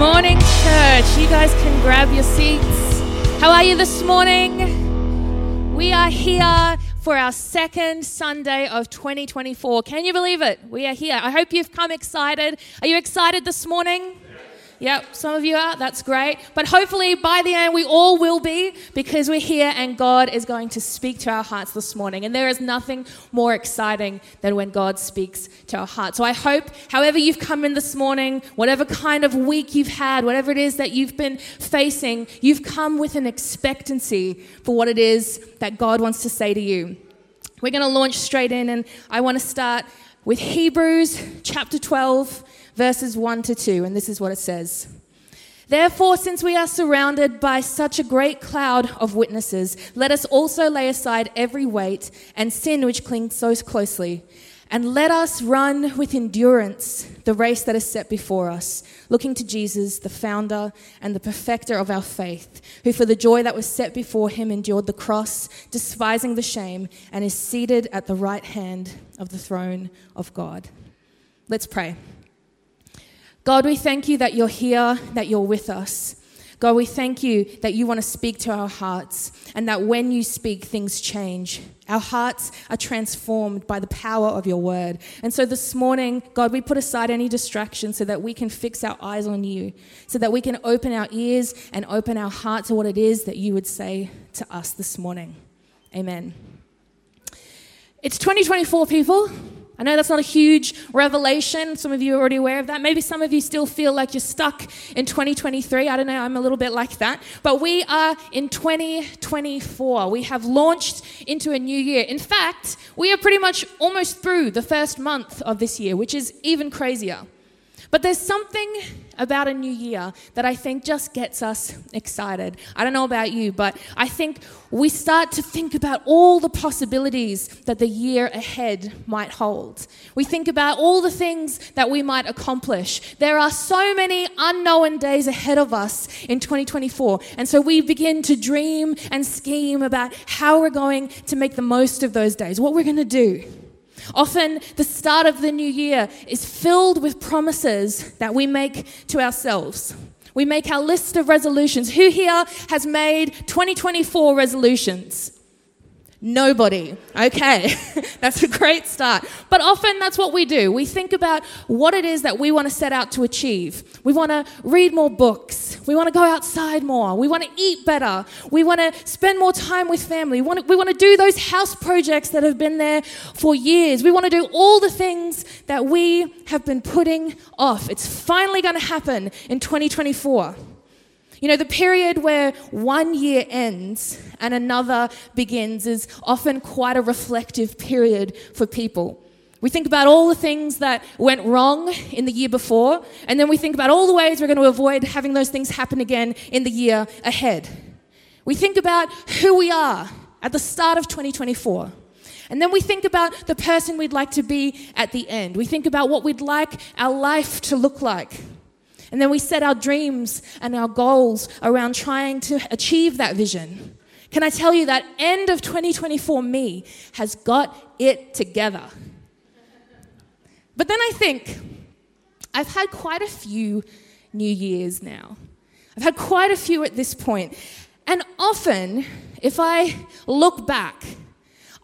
morning, church. You guys can grab your seats. How are you this morning? We are here for our second Sunday of 2024. Can you believe it? We are here. I hope you've come excited. Are you excited this morning? Yep, some of you are. That's great. But hopefully by the end, we all will be because we're here and God is going to speak to our hearts this morning. And there is nothing more exciting than when God speaks to our hearts. So I hope, however you've come in this morning, whatever kind of week you've had, whatever it is that you've been facing, you've come with an expectancy for what it is that God wants to say to you. We're going to launch straight in, and I want to start with Hebrews chapter 12 verses 1 to 2, and this is what it says. Therefore, since we are surrounded by such a great cloud of witnesses, let us also lay aside every weight and sin which clings so closely. And let us run with endurance the race that is set before us, looking to Jesus, the founder and the perfecter of our faith, who for the joy that was set before him endured the cross, despising the shame, and is seated at the right hand of the throne of God. Let's pray. God, we thank you that you're here, that you're with us. God, we thank you that you want to speak to our hearts and that when you speak, things change. Our hearts are transformed by the power of your word. And so this morning, God, we put aside any distractions so that we can fix our eyes on you, so that we can open our ears and open our heart to what it is that you would say to us this morning. Amen. It's 2024, people. I know that's not a huge revelation. Some of you are already aware of that. Maybe some of you still feel like you're stuck in 2023. I don't know. I'm a little bit like that. But we are in 2024. We have launched into a new year. In fact, we are pretty much almost through the first month of this year, which is even crazier. But there's something about a new year that I think just gets us excited. I don't know about you, but I think we start to think about all the possibilities that the year ahead might hold. We think about all the things that we might accomplish. There are so many unknown days ahead of us in 2024. And so we begin to dream and scheme about how we're going to make the most of those days, what we're going to do. Often, the start of the new year is filled with promises that we make to ourselves. We make our list of resolutions. Who here has made 2024 resolutions? Nobody. Okay, that's a great start. But often that's what we do. We think about what it is that we want to set out to achieve. We want to read more books. We want to go outside more. We want to eat better. We want to spend more time with family. We want, to, we want to do those house projects that have been there for years. We want to do all the things that we have been putting off. It's finally going to happen in 2024. You know, the period where one year ends and another begins is often quite a reflective period for people. We think about all the things that went wrong in the year before, and then we think about all the ways we're going to avoid having those things happen again in the year ahead. We think about who we are at the start of 2024. And then we think about the person we'd like to be at the end. We think about what we'd like our life to look like. And then we set our dreams and our goals around trying to achieve that vision. Can I tell you that end of 2024 me has got it together? But then I think I've had quite a few New Years now. I've had quite a few at this point. And often, if I look back,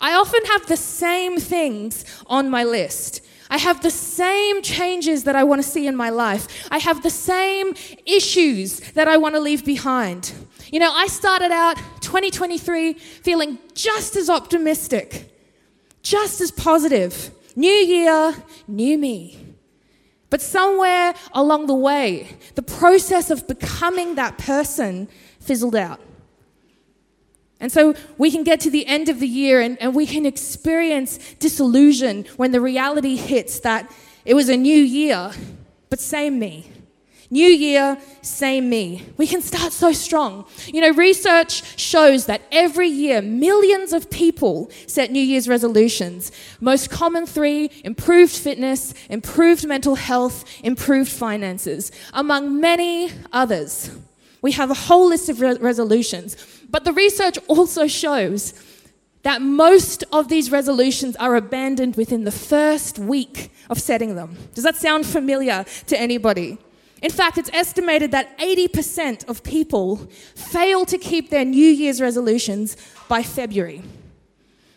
I often have the same things on my list. I have the same changes that I want to see in my life. I have the same issues that I want to leave behind. You know, I started out 2023 feeling just as optimistic, just as positive. New year, new me. But somewhere along the way, the process of becoming that person fizzled out. And so we can get to the end of the year and, and we can experience disillusion when the reality hits that it was a new year, but same me. New year, same me. We can start so strong. You know, research shows that every year millions of people set New Year's resolutions. Most common three improved fitness, improved mental health, improved finances, among many others. We have a whole list of re- resolutions. But the research also shows that most of these resolutions are abandoned within the first week of setting them. Does that sound familiar to anybody? In fact, it's estimated that 80% of people fail to keep their New Year's resolutions by February.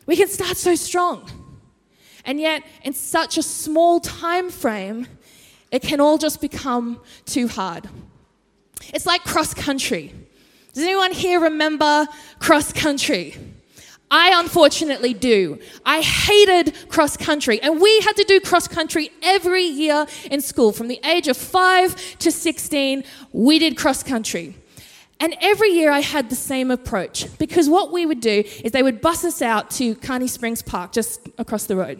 We can start so strong. And yet, in such a small time frame, it can all just become too hard. It's like cross country. Does anyone here remember cross country? I unfortunately do. I hated cross country, and we had to do cross country every year in school. From the age of 5 to 16, we did cross country. And every year I had the same approach because what we would do is they would bus us out to Kearney Springs Park just across the road.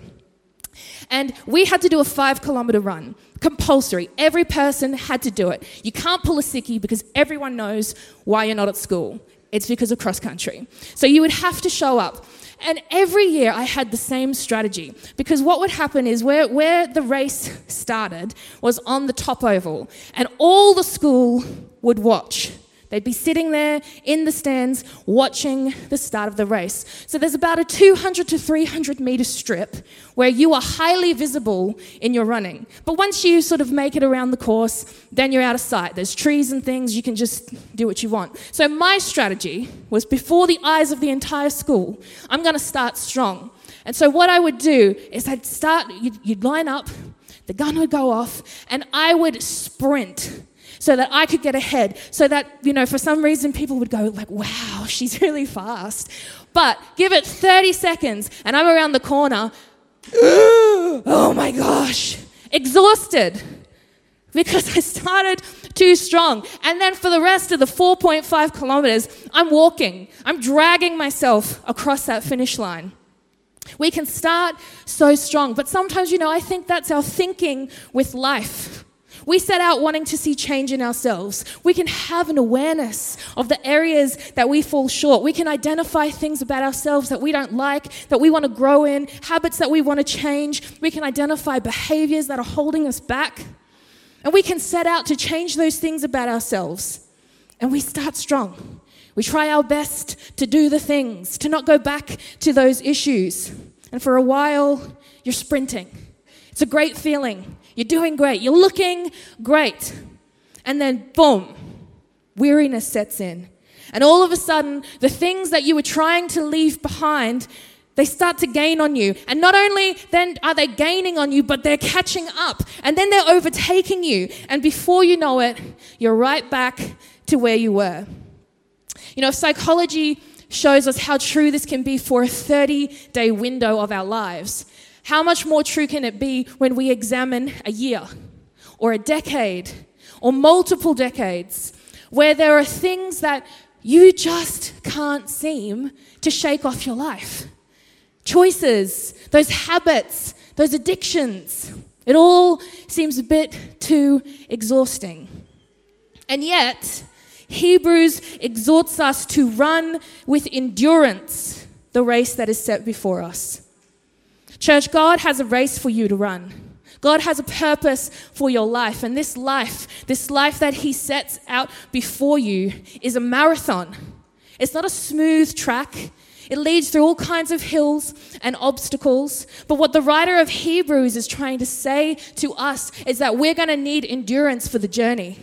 And we had to do a five kilometer run, compulsory. Every person had to do it. You can't pull a sickie because everyone knows why you're not at school. It's because of cross country. So you would have to show up. And every year I had the same strategy because what would happen is where, where the race started was on the top oval, and all the school would watch They'd be sitting there in the stands watching the start of the race. So there's about a 200 to 300 meter strip where you are highly visible in your running. But once you sort of make it around the course, then you're out of sight. There's trees and things, you can just do what you want. So my strategy was before the eyes of the entire school, I'm going to start strong. And so what I would do is I'd start, you'd, you'd line up, the gun would go off, and I would sprint so that I could get ahead, so that, you know, for some reason people would go, like, wow, she's really fast. But give it 30 seconds and I'm around the corner. oh my gosh, exhausted because I started too strong. And then for the rest of the 4.5 kilometers, I'm walking, I'm dragging myself across that finish line. We can start so strong, but sometimes, you know, I think that's our thinking with life. We set out wanting to see change in ourselves. We can have an awareness of the areas that we fall short. We can identify things about ourselves that we don't like, that we want to grow in, habits that we want to change. We can identify behaviors that are holding us back. And we can set out to change those things about ourselves. And we start strong. We try our best to do the things, to not go back to those issues. And for a while, you're sprinting. It's a great feeling. You're doing great. You're looking great. And then, boom, weariness sets in. And all of a sudden, the things that you were trying to leave behind, they start to gain on you. And not only then are they gaining on you, but they're catching up. And then they're overtaking you. And before you know it, you're right back to where you were. You know, psychology shows us how true this can be for a 30 day window of our lives. How much more true can it be when we examine a year or a decade or multiple decades where there are things that you just can't seem to shake off your life? Choices, those habits, those addictions. It all seems a bit too exhausting. And yet, Hebrews exhorts us to run with endurance the race that is set before us. Church, God has a race for you to run. God has a purpose for your life. And this life, this life that He sets out before you, is a marathon. It's not a smooth track. It leads through all kinds of hills and obstacles. But what the writer of Hebrews is trying to say to us is that we're going to need endurance for the journey.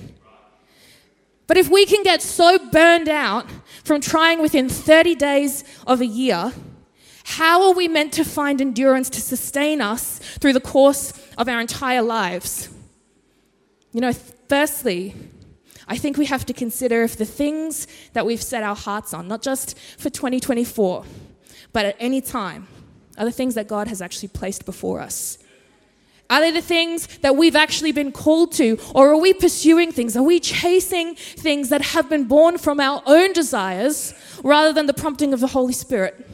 But if we can get so burned out from trying within 30 days of a year, how are we meant to find endurance to sustain us through the course of our entire lives? You know, firstly, I think we have to consider if the things that we've set our hearts on, not just for 2024, but at any time, are the things that God has actually placed before us. Are they the things that we've actually been called to? Or are we pursuing things? Are we chasing things that have been born from our own desires rather than the prompting of the Holy Spirit?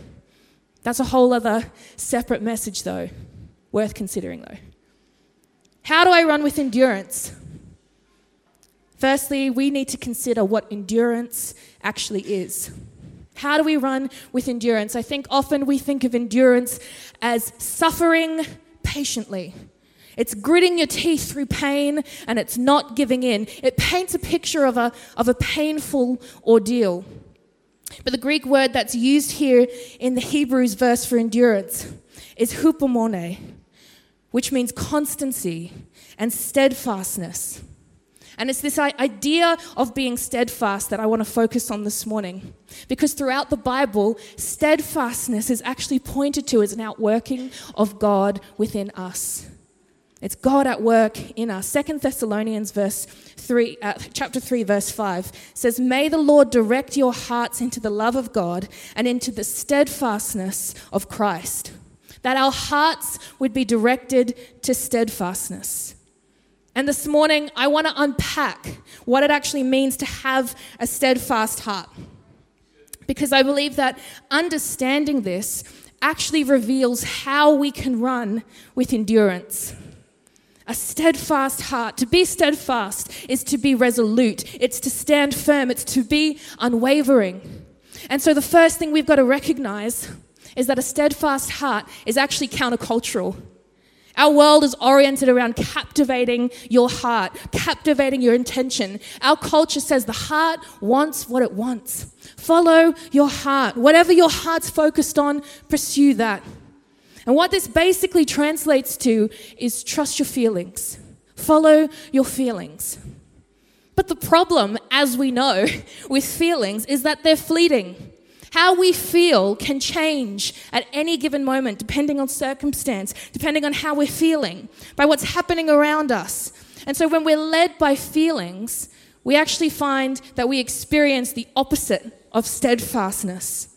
That's a whole other separate message, though, worth considering, though. How do I run with endurance? Firstly, we need to consider what endurance actually is. How do we run with endurance? I think often we think of endurance as suffering patiently. It's gritting your teeth through pain and it's not giving in. It paints a picture of a, of a painful ordeal. But the Greek word that's used here in the Hebrews verse for endurance is hupomone, which means constancy and steadfastness. And it's this idea of being steadfast that I want to focus on this morning. Because throughout the Bible, steadfastness is actually pointed to as an outworking of God within us. It's God at work in us. Second Thessalonians verse 3, uh, chapter 3, verse 5 says, May the Lord direct your hearts into the love of God and into the steadfastness of Christ. That our hearts would be directed to steadfastness. And this morning, I want to unpack what it actually means to have a steadfast heart. Because I believe that understanding this actually reveals how we can run with endurance. A steadfast heart. To be steadfast is to be resolute, it's to stand firm, it's to be unwavering. And so, the first thing we've got to recognize is that a steadfast heart is actually countercultural. Our world is oriented around captivating your heart, captivating your intention. Our culture says the heart wants what it wants. Follow your heart. Whatever your heart's focused on, pursue that. And what this basically translates to is trust your feelings, follow your feelings. But the problem, as we know, with feelings is that they're fleeting. How we feel can change at any given moment, depending on circumstance, depending on how we're feeling, by what's happening around us. And so when we're led by feelings, we actually find that we experience the opposite of steadfastness.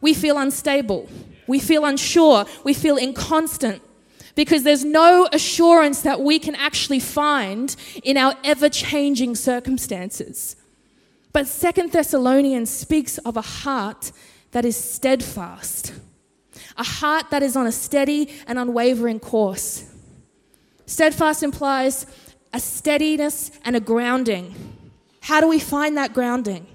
We feel unstable, we feel unsure, we feel inconstant. Because there's no assurance that we can actually find in our ever changing circumstances. But Second Thessalonians speaks of a heart that is steadfast, a heart that is on a steady and unwavering course. Steadfast implies a steadiness and a grounding. How do we find that grounding?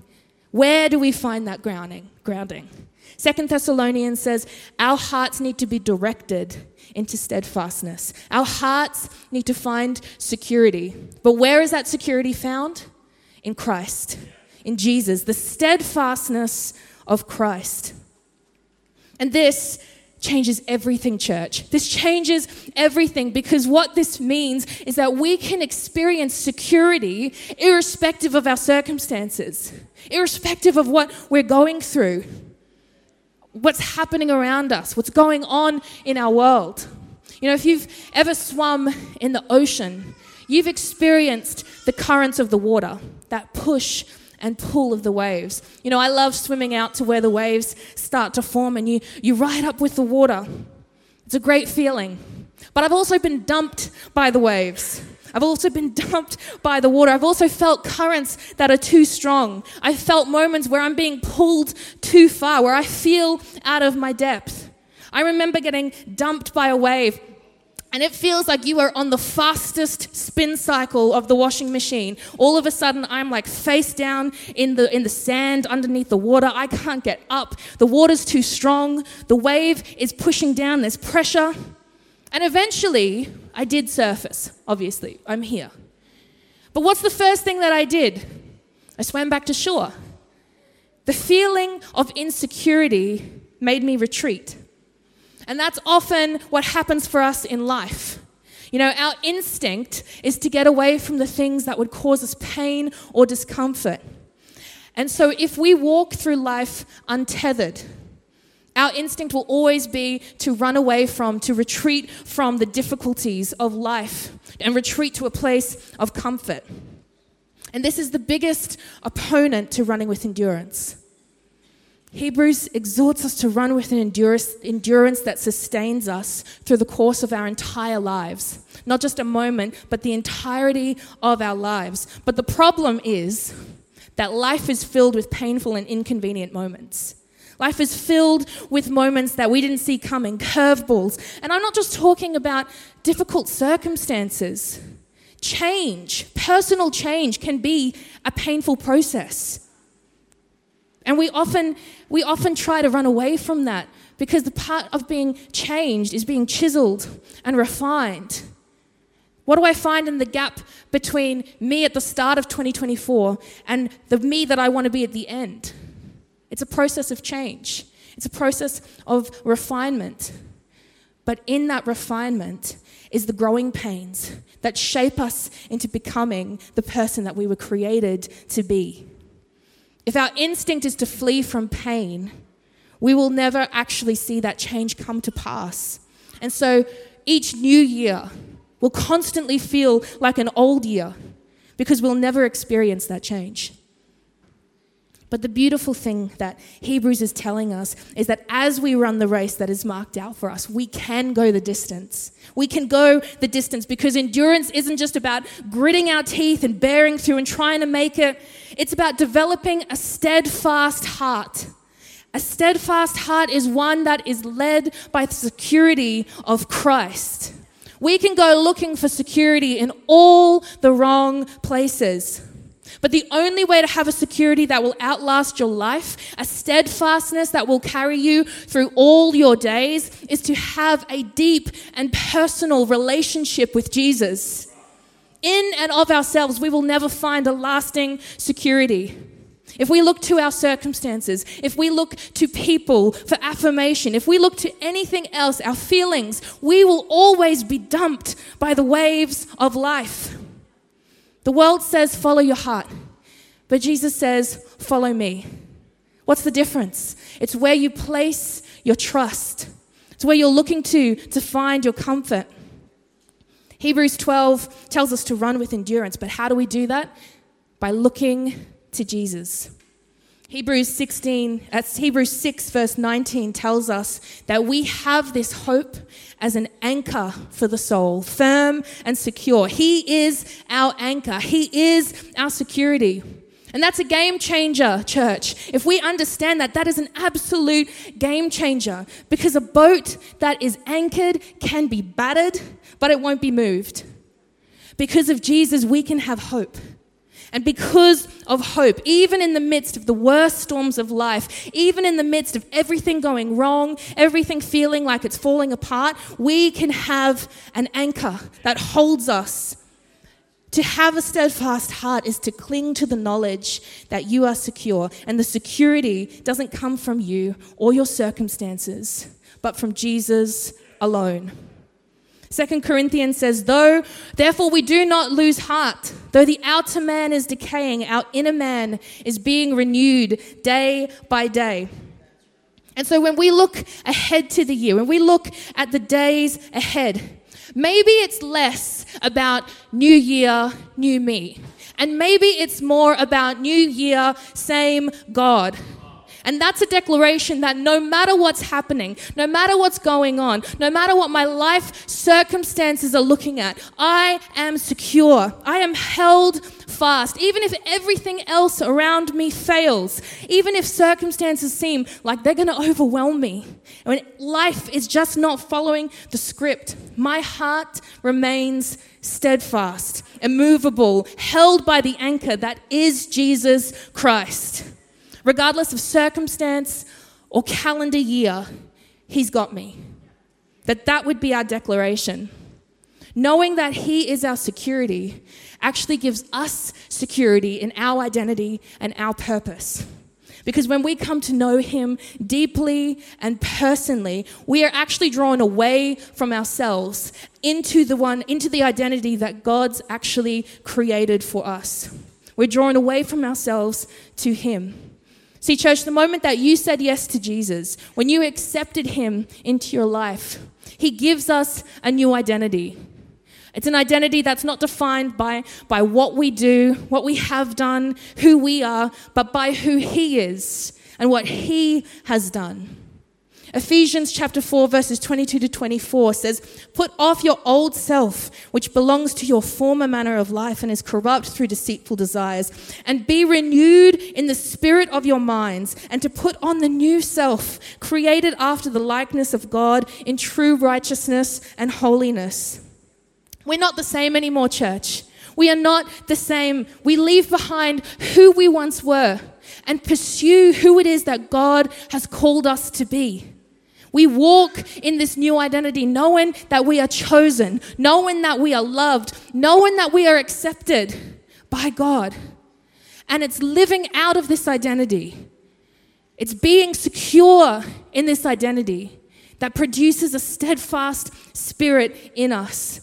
Where do we find that grounding? Grounding. Second Thessalonians says our hearts need to be directed into steadfastness. Our hearts need to find security. But where is that security found? In Christ in Jesus, the steadfastness of Christ. And this changes everything, church. This changes everything because what this means is that we can experience security irrespective of our circumstances, irrespective of what we're going through, what's happening around us, what's going on in our world. You know, if you've ever swum in the ocean, you've experienced the currents of the water, that push and pull of the waves. You know, I love swimming out to where the waves start to form and you, you ride up with the water. It's a great feeling. But I've also been dumped by the waves. I've also been dumped by the water. I've also felt currents that are too strong. I've felt moments where I'm being pulled too far, where I feel out of my depth. I remember getting dumped by a wave and it feels like you are on the fastest spin cycle of the washing machine. All of a sudden, I'm like face down in the, in the sand underneath the water. I can't get up. The water's too strong. The wave is pushing down. There's pressure. And eventually, I did surface, obviously. I'm here. But what's the first thing that I did? I swam back to shore. The feeling of insecurity made me retreat. And that's often what happens for us in life. You know, our instinct is to get away from the things that would cause us pain or discomfort. And so if we walk through life untethered, our instinct will always be to run away from, to retreat from the difficulties of life and retreat to a place of comfort. And this is the biggest opponent to running with endurance. Hebrews exhorts us to run with an endurance, endurance that sustains us through the course of our entire lives. Not just a moment, but the entirety of our lives. But the problem is that life is filled with painful and inconvenient moments. Life is filled with moments that we didn't see coming, curveballs. And I'm not just talking about difficult circumstances. Change, personal change, can be a painful process. And we often, we often try to run away from that because the part of being changed is being chiseled and refined. What do I find in the gap between me at the start of 2024 and the me that I want to be at the end? It's a process of change, it's a process of refinement. But in that refinement is the growing pains that shape us into becoming the person that we were created to be. If our instinct is to flee from pain, we will never actually see that change come to pass. And so each new year will constantly feel like an old year because we'll never experience that change. But the beautiful thing that Hebrews is telling us is that as we run the race that is marked out for us, we can go the distance. We can go the distance because endurance isn't just about gritting our teeth and bearing through and trying to make it, it's about developing a steadfast heart. A steadfast heart is one that is led by the security of Christ. We can go looking for security in all the wrong places. But the only way to have a security that will outlast your life, a steadfastness that will carry you through all your days, is to have a deep and personal relationship with Jesus. In and of ourselves, we will never find a lasting security. If we look to our circumstances, if we look to people for affirmation, if we look to anything else, our feelings, we will always be dumped by the waves of life. The world says, follow your heart. But Jesus says, follow me. What's the difference? It's where you place your trust, it's where you're looking to to find your comfort. Hebrews 12 tells us to run with endurance, but how do we do that? By looking to Jesus. Hebrews 16, uh, Hebrews 6, verse 19 tells us that we have this hope as an anchor for the soul, firm and secure. He is our anchor, He is our security. And that's a game changer, church. If we understand that, that is an absolute game changer because a boat that is anchored can be battered, but it won't be moved. Because of Jesus, we can have hope. And because of hope, even in the midst of the worst storms of life, even in the midst of everything going wrong, everything feeling like it's falling apart, we can have an anchor that holds us. To have a steadfast heart is to cling to the knowledge that you are secure. And the security doesn't come from you or your circumstances, but from Jesus alone. Second Corinthians says, Though, therefore, we do not lose heart. Though the outer man is decaying, our inner man is being renewed day by day. And so when we look ahead to the year, when we look at the days ahead, maybe it's less about new year, new me. And maybe it's more about new year, same God. And that's a declaration that no matter what's happening, no matter what's going on, no matter what my life circumstances are looking at, I am secure. I am held fast. Even if everything else around me fails, even if circumstances seem like they're going to overwhelm me, when life is just not following the script, my heart remains steadfast, immovable, held by the anchor that is Jesus Christ regardless of circumstance or calendar year, He's got me. That that would be our declaration. Knowing that He is our security actually gives us security in our identity and our purpose. Because when we come to know Him deeply and personally, we are actually drawn away from ourselves into the one, into the identity that God's actually created for us. We're drawn away from ourselves to Him. See, church, the moment that you said yes to Jesus, when you accepted him into your life, he gives us a new identity. It's an identity that's not defined by, by what we do, what we have done, who we are, but by who he is and what he has done. Ephesians chapter 4, verses 22 to 24 says, Put off your old self, which belongs to your former manner of life and is corrupt through deceitful desires, and be renewed in the spirit of your minds, and to put on the new self, created after the likeness of God in true righteousness and holiness. We're not the same anymore, church. We are not the same. We leave behind who we once were and pursue who it is that God has called us to be. We walk in this new identity, knowing that we are chosen, knowing that we are loved, knowing that we are accepted by God. And it's living out of this identity. It's being secure in this identity that produces a steadfast spirit in us.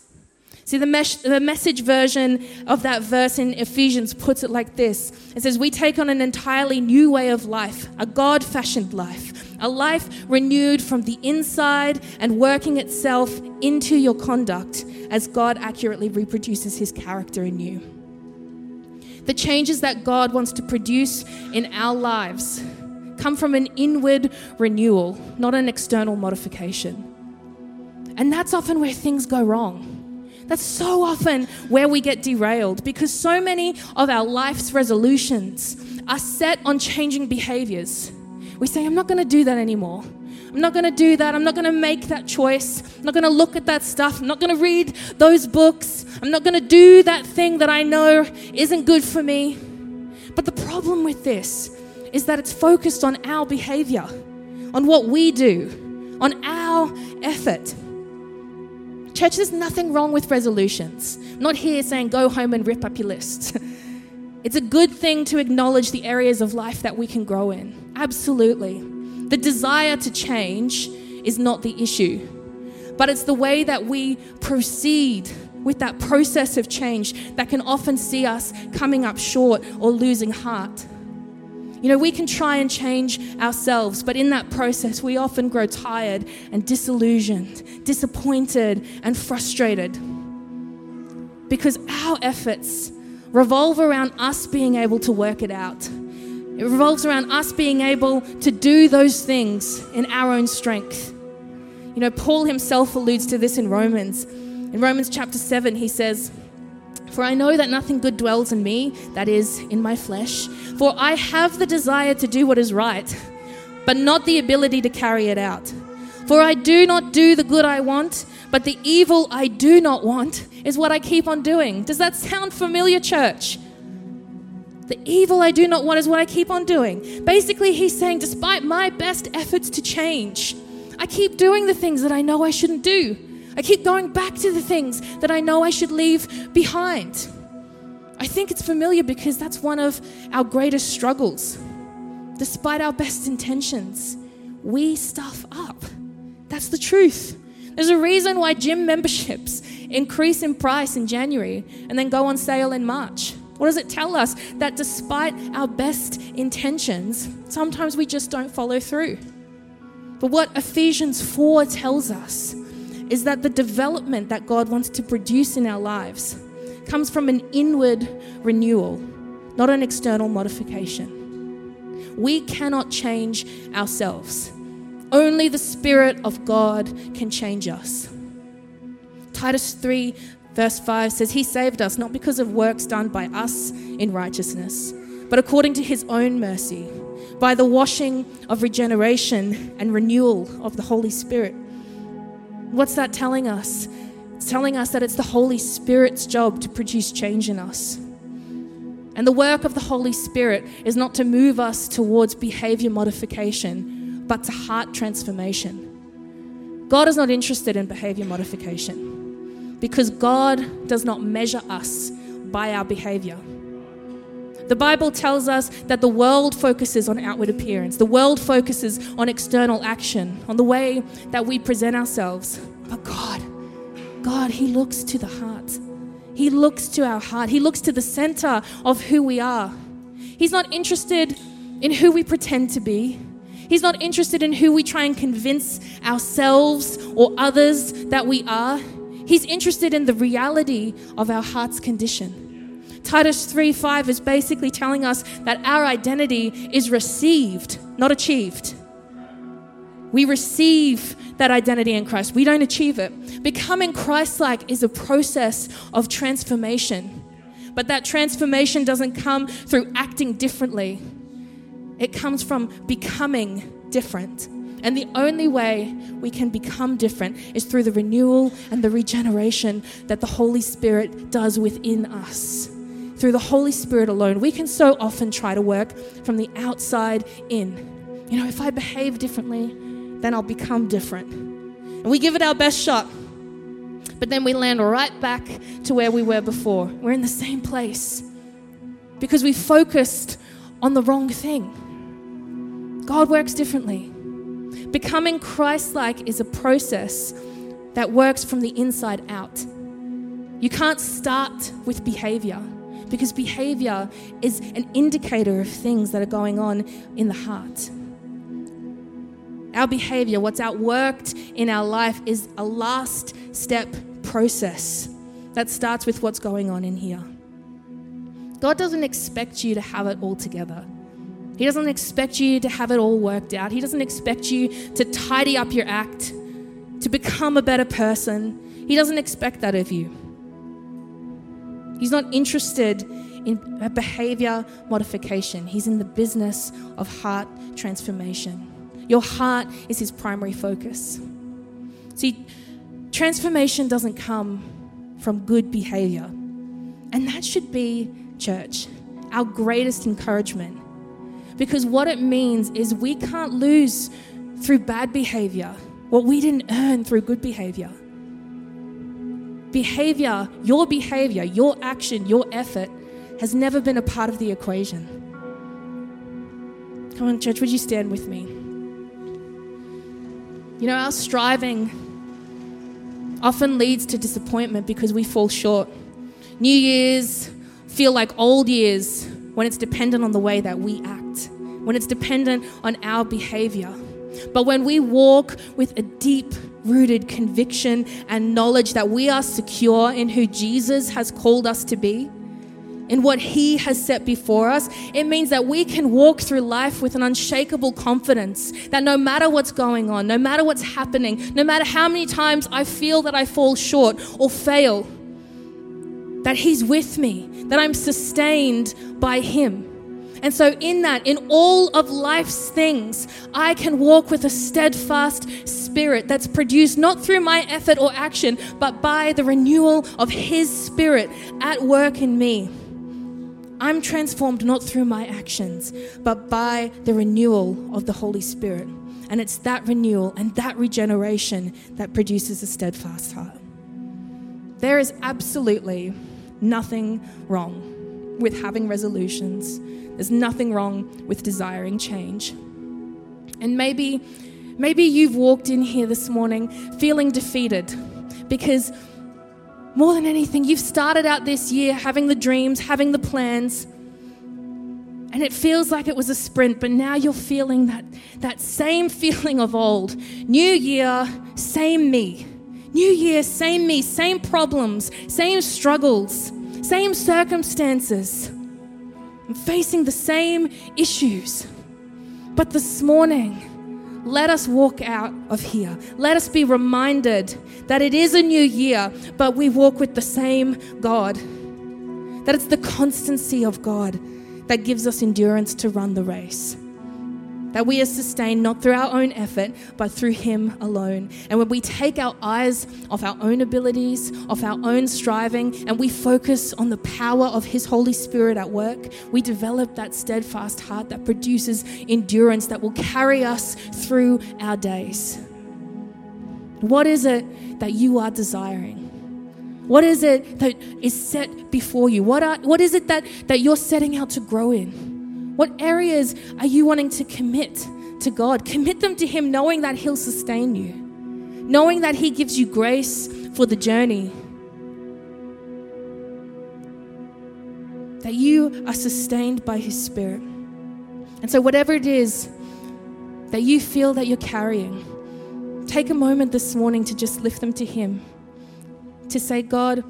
See, the, mes- the message version of that verse in Ephesians puts it like this It says, We take on an entirely new way of life, a God fashioned life, a life renewed from the inside and working itself into your conduct as God accurately reproduces his character in you. The changes that God wants to produce in our lives come from an inward renewal, not an external modification. And that's often where things go wrong. That's so often where we get derailed because so many of our life's resolutions are set on changing behaviors. We say, I'm not going to do that anymore. I'm not going to do that. I'm not going to make that choice. I'm not going to look at that stuff. I'm not going to read those books. I'm not going to do that thing that I know isn't good for me. But the problem with this is that it's focused on our behavior, on what we do, on our effort. Church, there's nothing wrong with resolutions. I'm not here saying go home and rip up your list. it's a good thing to acknowledge the areas of life that we can grow in. Absolutely. The desire to change is not the issue, but it's the way that we proceed with that process of change that can often see us coming up short or losing heart. You know, we can try and change ourselves, but in that process, we often grow tired and disillusioned, disappointed, and frustrated. Because our efforts revolve around us being able to work it out. It revolves around us being able to do those things in our own strength. You know, Paul himself alludes to this in Romans. In Romans chapter 7, he says, for I know that nothing good dwells in me, that is, in my flesh. For I have the desire to do what is right, but not the ability to carry it out. For I do not do the good I want, but the evil I do not want is what I keep on doing. Does that sound familiar, church? The evil I do not want is what I keep on doing. Basically, he's saying, despite my best efforts to change, I keep doing the things that I know I shouldn't do. I keep going back to the things that I know I should leave behind. I think it's familiar because that's one of our greatest struggles. Despite our best intentions, we stuff up. That's the truth. There's a reason why gym memberships increase in price in January and then go on sale in March. What does it tell us? That despite our best intentions, sometimes we just don't follow through. But what Ephesians 4 tells us is that the development that God wants to produce in our lives comes from an inward renewal, not an external modification. We cannot change ourselves. Only the Spirit of God can change us. Titus 3, verse 5 says, He saved us not because of works done by us in righteousness, but according to His own mercy, by the washing of regeneration and renewal of the Holy Spirit What's that telling us? It's telling us that it's the Holy Spirit's job to produce change in us. And the work of the Holy Spirit is not to move us towards behavior modification, but to heart transformation. God is not interested in behavior modification because God does not measure us by our behavior. The Bible tells us that the world focuses on outward appearance, the world focuses on external action, on the way that we present ourselves. But God, God, He looks to the heart. He looks to our heart. He looks to the center of who we are. He's not interested in who we pretend to be. He's not interested in who we try and convince ourselves or others that we are. He's interested in the reality of our heart's condition. Titus 3 5 is basically telling us that our identity is received, not achieved. We receive that identity in Christ, we don't achieve it. Becoming Christ like is a process of transformation. But that transformation doesn't come through acting differently, it comes from becoming different. And the only way we can become different is through the renewal and the regeneration that the Holy Spirit does within us through the Holy Spirit alone. We can so often try to work from the outside in. You know, if I behave differently, then I'll become different. And we give it our best shot. But then we land right back to where we were before. We're in the same place because we focused on the wrong thing. God works differently. Becoming Christ like is a process that works from the inside out. You can't start with behavior because behavior is an indicator of things that are going on in the heart. Our behavior, what's outworked in our life, is a last step process that starts with what's going on in here. God doesn't expect you to have it all together. He doesn't expect you to have it all worked out. He doesn't expect you to tidy up your act, to become a better person. He doesn't expect that of you. He's not interested in behavior modification, He's in the business of heart transformation. Your heart is His primary focus. See, transformation doesn't come from good behavior. And that should be, church, our greatest encouragement. Because what it means is we can't lose through bad behavior what we didn't earn through good behavior. Behavior, your behavior, your action, your effort has never been a part of the equation. Come on, church, would you stand with me? You know, our striving often leads to disappointment because we fall short. New Year's feel like old years when it's dependent on the way that we act, when it's dependent on our behavior. But when we walk with a deep rooted conviction and knowledge that we are secure in who Jesus has called us to be, in what He has set before us, it means that we can walk through life with an unshakable confidence that no matter what's going on, no matter what's happening, no matter how many times I feel that I fall short or fail, that He's with me, that I'm sustained by Him. And so, in that, in all of life's things, I can walk with a steadfast spirit that's produced not through my effort or action, but by the renewal of His Spirit at work in me. I'm transformed not through my actions, but by the renewal of the Holy Spirit. And it's that renewal and that regeneration that produces a steadfast heart. There is absolutely nothing wrong with having resolutions there's nothing wrong with desiring change. And maybe, maybe you've walked in here this morning feeling defeated because more than anything, you've started out this year having the dreams, having the plans, and it feels like it was a sprint, but now you're feeling that, that same feeling of old. New year, same me. New year, same me, same problems, same struggles, same circumstances. I'm facing the same issues. But this morning, let us walk out of here. Let us be reminded that it is a new year, but we walk with the same God. That it's the constancy of God that gives us endurance to run the race that we are sustained not through our own effort, but through Him alone. And when we take our eyes off our own abilities, off our own striving, and we focus on the power of His Holy Spirit at work, we develop that steadfast heart that produces endurance that will carry us through our days. What is it that you are desiring? What is it that is set before you? What, are, what is it that, that you're setting out to grow in? What areas are you wanting to commit to God? Commit them to Him, knowing that He'll sustain you, knowing that He gives you grace for the journey, that you are sustained by His Spirit. And so, whatever it is that you feel that you're carrying, take a moment this morning to just lift them to Him, to say, God,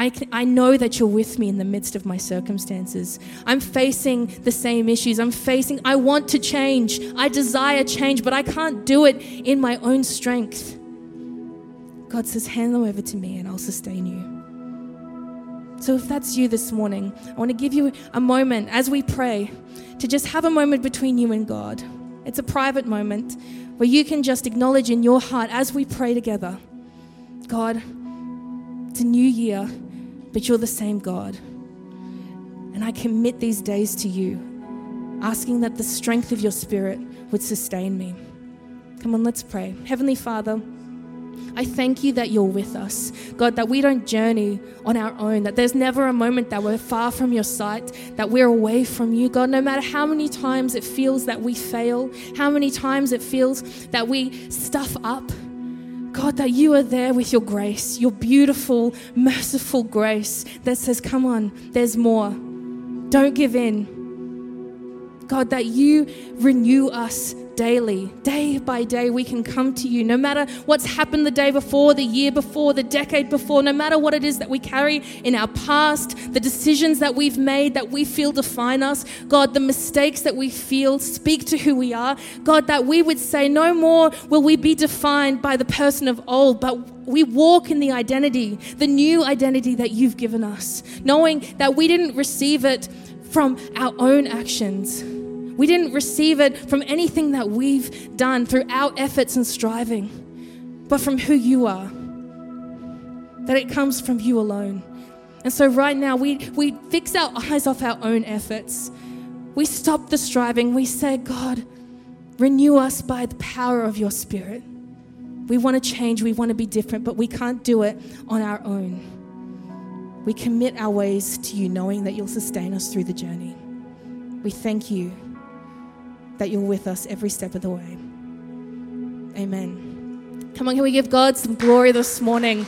I, I know that you're with me in the midst of my circumstances. I'm facing the same issues. I'm facing, I want to change. I desire change, but I can't do it in my own strength. God says, hand them over to me and I'll sustain you. So if that's you this morning, I want to give you a moment as we pray to just have a moment between you and God. It's a private moment where you can just acknowledge in your heart as we pray together God, it's a new year, but you're the same God. And I commit these days to you, asking that the strength of your spirit would sustain me. Come on, let's pray. Heavenly Father, I thank you that you're with us. God, that we don't journey on our own, that there's never a moment that we're far from your sight, that we're away from you. God, no matter how many times it feels that we fail, how many times it feels that we stuff up, God, that you are there with your grace, your beautiful, merciful grace that says, Come on, there's more. Don't give in. God, that you renew us daily, day by day, we can come to you. No matter what's happened the day before, the year before, the decade before, no matter what it is that we carry in our past, the decisions that we've made that we feel define us, God, the mistakes that we feel speak to who we are. God, that we would say, no more will we be defined by the person of old, but we walk in the identity, the new identity that you've given us, knowing that we didn't receive it from our own actions we didn't receive it from anything that we've done through our efforts and striving, but from who you are. That it comes from you alone. And so, right now, we, we fix our eyes off our own efforts. We stop the striving. We say, God, renew us by the power of your Spirit. We want to change, we want to be different, but we can't do it on our own. We commit our ways to you, knowing that you'll sustain us through the journey. We thank you that you're with us every step of the way. Amen. Come on, can we give God some glory this morning?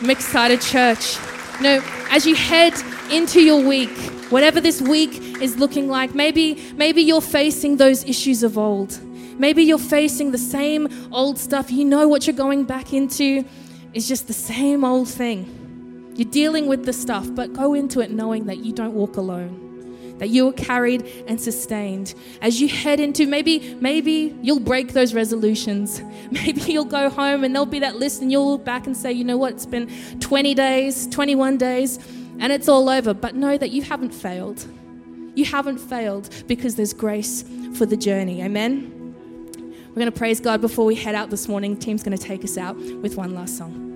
I'm excited, church. You know, as you head into your week, whatever this week is looking like, maybe, maybe you're facing those issues of old. Maybe you're facing the same old stuff. You know what you're going back into is just the same old thing. You're dealing with the stuff, but go into it knowing that you don't walk alone that you are carried and sustained. As you head into maybe, maybe you'll break those resolutions. Maybe you'll go home and there'll be that list and you'll look back and say, you know what, it's been 20 days, 21 days, and it's all over. But know that you haven't failed. You haven't failed because there's grace for the journey. Amen. We're going to praise God before we head out this morning. Team's going to take us out with one last song.